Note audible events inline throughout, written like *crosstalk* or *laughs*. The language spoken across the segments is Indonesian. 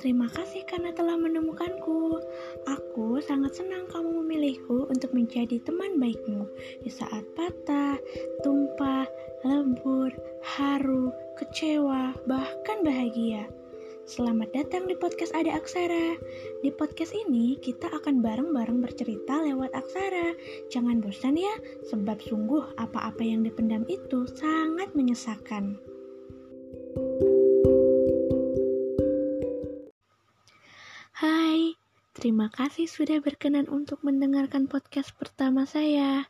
terima kasih karena telah menemukanku. Aku sangat senang kamu memilihku untuk menjadi teman baikmu di saat patah, tumpah, lembur, haru, kecewa, bahkan bahagia. Selamat datang di podcast Ada Aksara. Di podcast ini kita akan bareng-bareng bercerita lewat aksara. Jangan bosan ya, sebab sungguh apa-apa yang dipendam itu sangat menyesakan. Hai, terima kasih sudah berkenan untuk mendengarkan podcast pertama saya.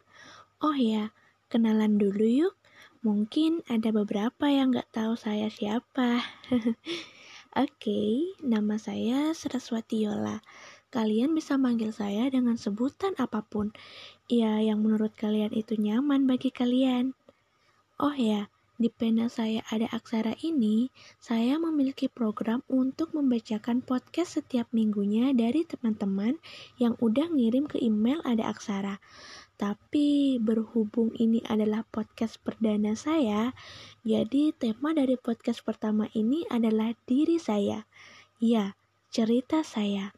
Oh ya, kenalan dulu yuk. Mungkin ada beberapa yang gak tahu saya siapa. *laughs* Oke, nama saya Saraswati Yola. Kalian bisa manggil saya dengan sebutan apa pun. Ya, yang menurut kalian itu nyaman bagi kalian. Oh ya, di pena saya ada aksara ini, saya memiliki program untuk membacakan podcast setiap minggunya dari teman-teman yang udah ngirim ke email ada aksara. Tapi berhubung ini adalah podcast perdana saya, jadi tema dari podcast pertama ini adalah diri saya. Ya, cerita saya.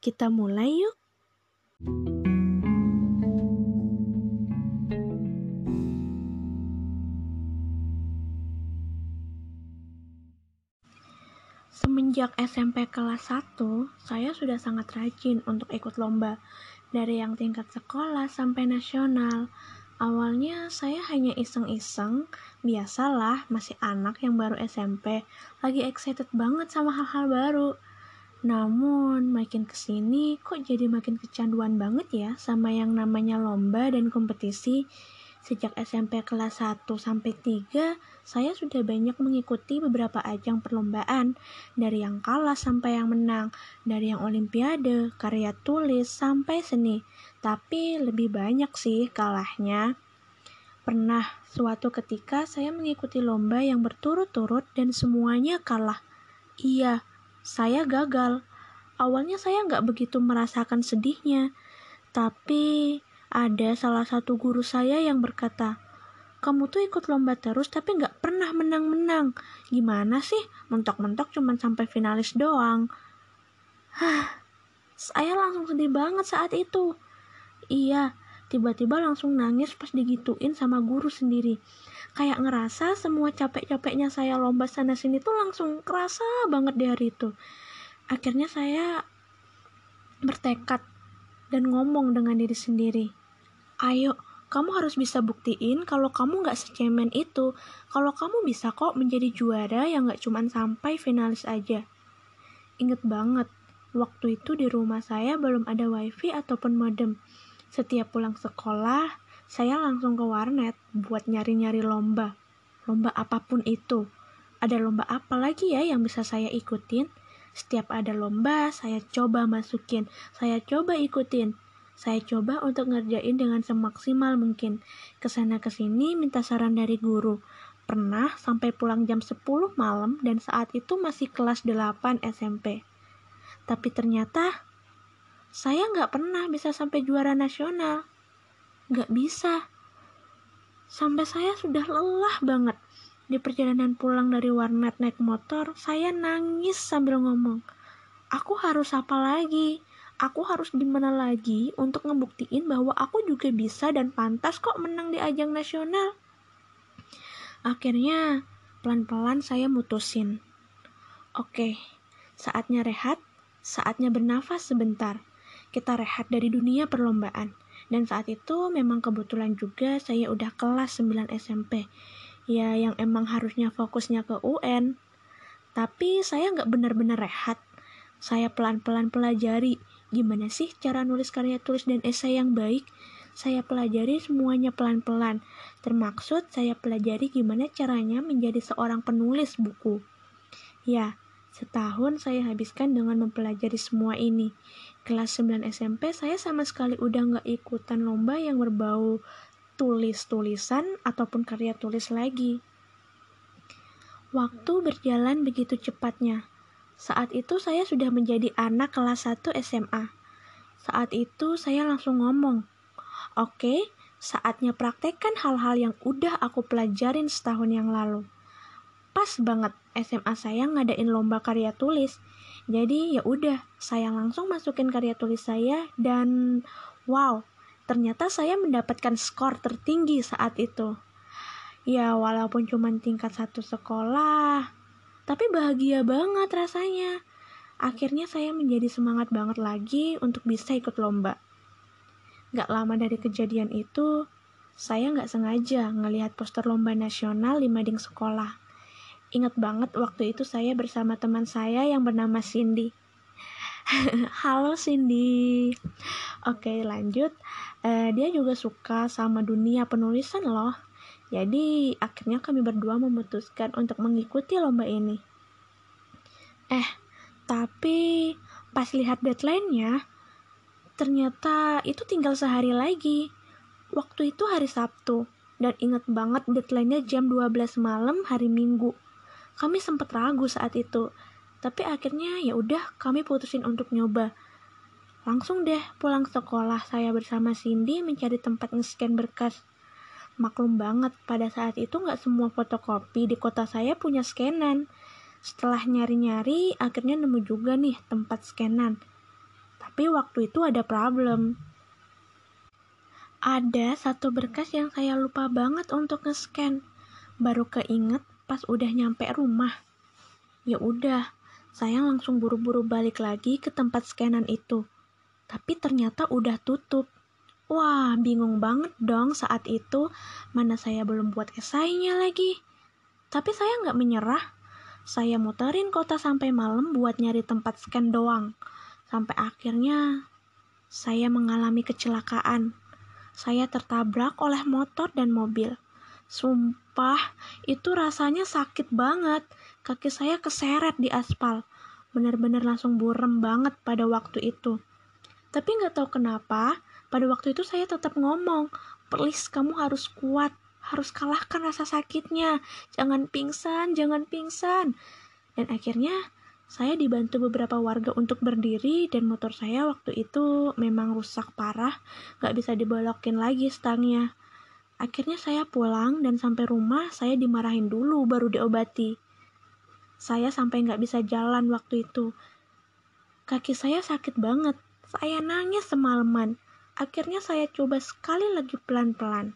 Kita mulai yuk. Semenjak SMP kelas 1, saya sudah sangat rajin untuk ikut lomba dari yang tingkat sekolah sampai nasional. Awalnya saya hanya iseng-iseng, biasalah masih anak yang baru SMP, lagi excited banget sama hal-hal baru. Namun makin ke sini kok jadi makin kecanduan banget ya sama yang namanya lomba dan kompetisi. Sejak SMP kelas 1 sampai 3, saya sudah banyak mengikuti beberapa ajang perlombaan, dari yang kalah sampai yang menang, dari yang olimpiade, karya tulis, sampai seni. Tapi lebih banyak sih kalahnya. Pernah suatu ketika saya mengikuti lomba yang berturut-turut dan semuanya kalah. Iya, saya gagal. Awalnya saya nggak begitu merasakan sedihnya, tapi ada salah satu guru saya yang berkata, kamu tuh ikut lomba terus tapi nggak pernah menang-menang. Gimana sih? Mentok-mentok cuma sampai finalis doang. Hah, saya langsung sedih banget saat itu. Iya, tiba-tiba langsung nangis pas digituin sama guru sendiri. Kayak ngerasa semua capek-capeknya saya lomba sana-sini tuh langsung kerasa banget di hari itu. Akhirnya saya bertekad dan ngomong dengan diri sendiri. Ayo, kamu harus bisa buktiin kalau kamu nggak secemen itu. Kalau kamu bisa kok menjadi juara yang nggak cuma sampai finalis aja. Ingat banget, waktu itu di rumah saya belum ada wifi ataupun modem. Setiap pulang sekolah, saya langsung ke warnet buat nyari-nyari lomba. Lomba apa pun itu. Ada lomba apa lagi ya yang bisa saya ikutin? Setiap ada lomba, saya coba masukin, saya coba ikutin saya coba untuk ngerjain dengan semaksimal mungkin. Ke sana ke sini minta saran dari guru. Pernah sampai pulang jam 10 malam dan saat itu masih kelas 8 SMP. Tapi ternyata saya nggak pernah bisa sampai juara nasional. Nggak bisa. Sampai saya sudah lelah banget. Di perjalanan pulang dari warnet naik motor, saya nangis sambil ngomong, aku harus apa lagi? Aku harus gimana lagi untuk ngebuktiin bahwa aku juga bisa dan pantas kok menang di ajang nasional. Akhirnya, pelan-pelan saya mutusin. Oke, saatnya rehat, saatnya bernafas sebentar. Kita rehat dari dunia perlombaan. Dan saat itu memang kebetulan juga saya udah kelas 9 SMP. Ya, yang emang harusnya fokusnya ke UN. Tapi saya nggak benar-benar rehat. Saya pelan-pelan pelajari Gimana sih cara nulis karya tulis dan esai yang baik? Saya pelajari semuanya pelan-pelan. Termaksud saya pelajari gimana caranya menjadi seorang penulis buku. Ya, setahun saya habiskan dengan mempelajari semua ini. Kelas 9 SMP saya sama sekali udah nggak ikutan lomba yang berbau tulis-tulisan ataupun karya tulis lagi. Waktu berjalan begitu cepatnya. Saat itu saya sudah menjadi anak kelas 1 SMA. Saat itu saya langsung ngomong, Oke, saatnya praktekkan hal-hal yang udah aku pelajarin setahun yang lalu. pas banget SMA saya ngadain lomba karya tulis. Jadi ya udah, saya langsung masukin karya tulis saya dan wow, ternyata saya mendapatkan skor tertinggi saat itu. Ya walaupun cuma tingkat satu sekolah, tapi bahagia banget rasanya. Akhirnya saya menjadi semangat banget lagi untuk bisa ikut lomba. Gak lama dari kejadian itu, saya nggak sengaja ngelihat poster lomba nasional di mading sekolah. Ingat banget waktu itu saya bersama teman saya yang bernama Cindy. *laughs* Halo Cindy. Oke lanjut. Uh, dia juga suka sama dunia penulisan loh. Jadi akhirnya kami berdua memutuskan untuk mengikuti lomba ini. Eh, tapi pas lihat deadline-nya, ternyata itu tinggal sehari lagi. Waktu itu hari Sabtu, dan inget banget deadline-nya jam 12 malam hari Minggu. Kami sempat ragu saat itu, tapi akhirnya ya udah kami putusin untuk nyoba. Langsung deh pulang sekolah saya bersama Cindy mencari tempat nge-scan berkas. Maklum banget, pada saat itu nggak semua fotokopi di kota saya punya scanan. Setelah nyari-nyari, akhirnya nemu juga nih tempat scanan. Tapi waktu itu ada problem ada satu berkas yang saya lupa banget untuk nge-scan. Baru keinget pas udah nyampe rumah. Ya udah, saya langsung buru-buru balik lagi ke tempat scanan itu. Tapi ternyata udah tutup. Wah, bingung banget dong saat itu. Mana saya belum buat esainya lagi. Tapi saya nggak menyerah. Saya muterin kota sampai malam buat nyari tempat scan doang. Sampai akhirnya saya mengalami kecelakaan saya tertabrak oleh motor dan mobil. Sumpah, itu rasanya sakit banget. Kaki saya keseret di aspal. Benar-benar langsung burem banget pada waktu itu. Tapi nggak tahu kenapa, pada waktu itu saya tetap ngomong, please kamu harus kuat, harus kalahkan rasa sakitnya. Jangan pingsan, jangan pingsan. Dan akhirnya saya dibantu beberapa warga untuk berdiri dan motor saya waktu itu memang rusak parah, gak bisa dibolokin lagi stangnya. Akhirnya saya pulang dan sampai rumah saya dimarahin dulu baru diobati. Saya sampai gak bisa jalan waktu itu. Kaki saya sakit banget, saya nangis semalaman. Akhirnya saya coba sekali lagi pelan-pelan.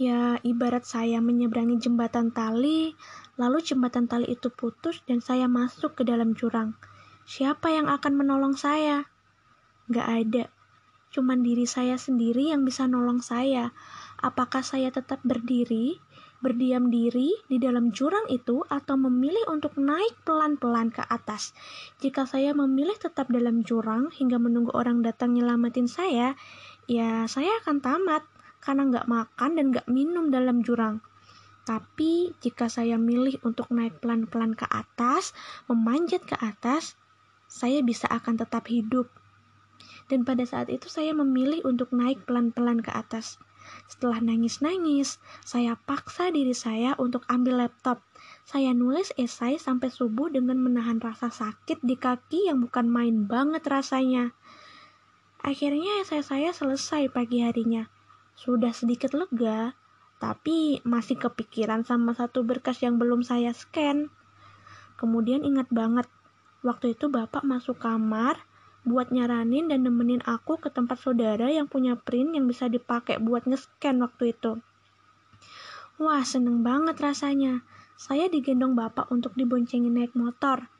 Ya, ibarat saya menyeberangi jembatan tali, Lalu jembatan tali itu putus dan saya masuk ke dalam jurang. Siapa yang akan menolong saya? Gak ada. Cuman diri saya sendiri yang bisa nolong saya. Apakah saya tetap berdiri, berdiam diri di dalam jurang itu atau memilih untuk naik pelan-pelan ke atas? Jika saya memilih tetap dalam jurang hingga menunggu orang datang nyelamatin saya, ya saya akan tamat karena nggak makan dan nggak minum dalam jurang. Tapi jika saya milih untuk naik pelan-pelan ke atas, memanjat ke atas, saya bisa akan tetap hidup. Dan pada saat itu saya memilih untuk naik pelan-pelan ke atas. Setelah nangis-nangis, saya paksa diri saya untuk ambil laptop. Saya nulis esai sampai subuh dengan menahan rasa sakit di kaki yang bukan main banget rasanya. Akhirnya esai saya selesai pagi harinya. Sudah sedikit lega, tapi masih kepikiran sama satu berkas yang belum saya scan. Kemudian ingat banget, waktu itu bapak masuk kamar buat nyaranin dan nemenin aku ke tempat saudara yang punya print yang bisa dipakai buat nge-scan waktu itu. Wah, seneng banget rasanya. Saya digendong bapak untuk diboncengin naik motor.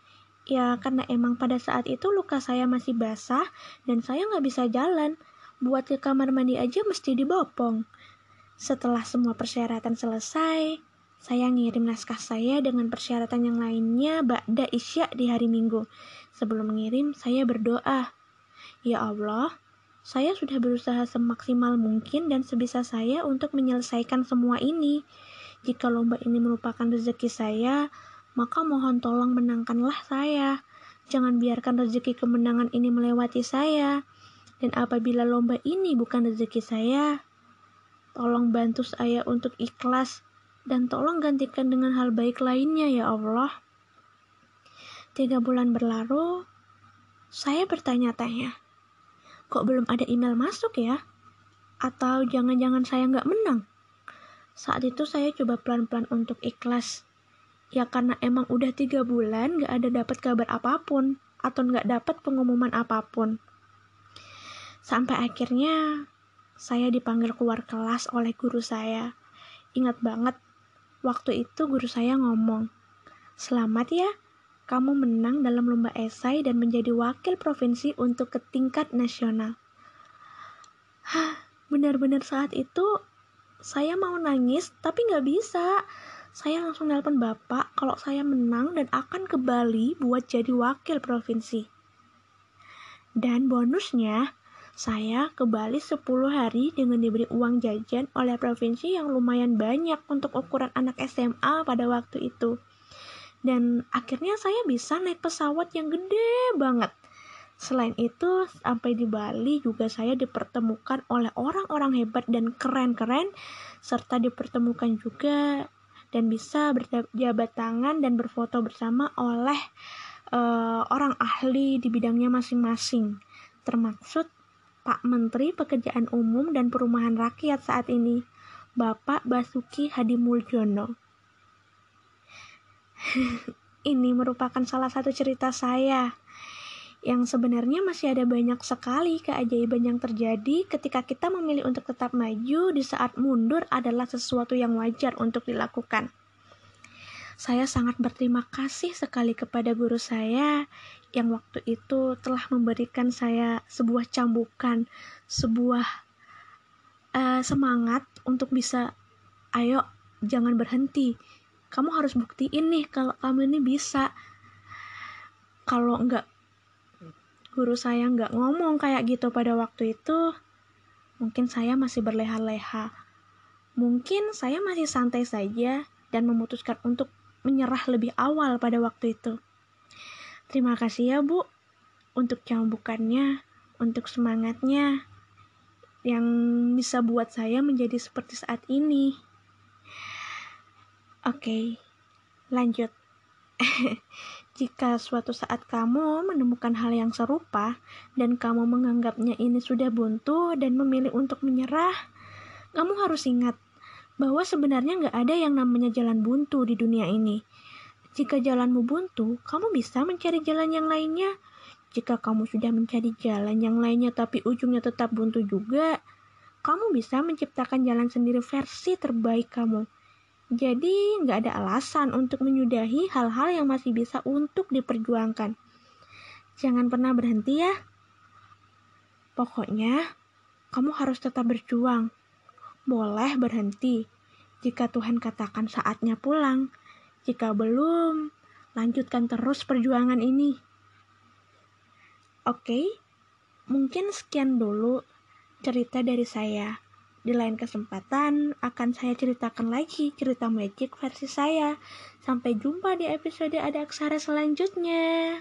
Ya, karena emang pada saat itu luka saya masih basah dan saya nggak bisa jalan. Buat ke kamar mandi aja mesti dibopong. Setelah semua persyaratan selesai, saya ngirim naskah saya dengan persyaratan yang lainnya Ba'da Isya di hari Minggu. Sebelum mengirim, saya berdoa. Ya Allah, saya sudah berusaha semaksimal mungkin dan sebisa saya untuk menyelesaikan semua ini. Jika lomba ini merupakan rezeki saya, maka mohon tolong menangkanlah saya. Jangan biarkan rezeki kemenangan ini melewati saya. Dan apabila lomba ini bukan rezeki saya, Tolong bantu saya untuk ikhlas dan tolong gantikan dengan hal baik lainnya ya Allah. Tiga bulan berlalu, saya bertanya-tanya, kok belum ada email masuk ya? Atau jangan-jangan saya nggak menang? Saat itu saya coba pelan-pelan untuk ikhlas. Ya karena emang udah tiga bulan gak ada dapat kabar apa pun atau gak dapat pengumuman apa pun. Sampai akhirnya saya dipanggil keluar kelas oleh guru saya. Ingat banget, waktu itu guru saya ngomong, Selamat ya, kamu menang dalam lomba esai dan menjadi wakil provinsi untuk ke tingkat nasional. Hah, benar-benar saat itu saya mau nangis tapi nggak bisa. Saya langsung nelpon bapak kalau saya menang dan akan ke Bali buat jadi wakil provinsi. Dan bonusnya, saya ke Bali 10 hari dengan diberi uang jajan oleh provinsi yang lumayan banyak untuk ukuran anak SMA pada waktu itu. Dan akhirnya saya bisa naik pesawat yang gede banget. Selain itu, sampai di Bali juga saya dipertemukan oleh orang-orang hebat dan keren-keren, serta dipertemukan juga dan bisa berjabat tangan dan berfoto bersama oleh uh, orang ahli di bidangnya masing-masing, termaksud Pak Menteri Pekerjaan Umum dan Perumahan Rakyat saat ini, Bapak Basuki Hadi Muljono. *laughs* ini merupakan salah satu cerita saya yang sebenarnya masih ada banyak sekali keajaiban yang terjadi ketika kita memilih untuk tetap maju di saat mundur adalah sesuatu yang wajar untuk dilakukan. Saya sangat berterima kasih sekali kepada guru saya yang waktu itu telah memberikan saya sebuah cambukan, sebuah uh, semangat untuk bisa, ayo jangan berhenti. Kamu harus buktiin nih kalau kamu ini bisa. Kalau enggak guru saya nggak ngomong kayak gitu pada waktu itu, mungkin saya masih berleha-leha. Mungkin saya masih santai saja dan memutuskan untuk menyerah lebih awal pada waktu itu. Terima kasih ya, Bu, untuk cambukannya, untuk semangatnya yang bisa buat saya menjadi seperti saat ini. Oke, lanjut. *laughs* Jika suatu saat kamu menemukan hal yang serupa dan kamu menganggapnya ini sudah buntu dan memilih untuk menyerah, kamu harus ingat bahwa sebenarnya nggak ada yang namanya jalan buntu di dunia ini. Jika jalanmu buntu, kamu bisa mencari jalan yang lainnya. Jika kamu sudah mencari jalan yang lainnya tapi ujungnya tetap buntu juga, kamu bisa menciptakan jalan sendiri versi terbaik kamu jadi nggak ada alasan untuk menyudahi hal-hal yang masih bisa untuk diperjuangkan. Jangan pernah berhenti ya. Pokoknya, kamu harus tetap berjuang. Boleh berhenti jika Tuhan katakan saatnya pulang. Jika belum, lanjutkan terus perjuangan ini. Oke, mungkin sekian dulu cerita dari saya. Di lain kesempatan akan saya ceritakan lagi cerita magic versi saya. Sampai jumpa di episode ada aksara selanjutnya.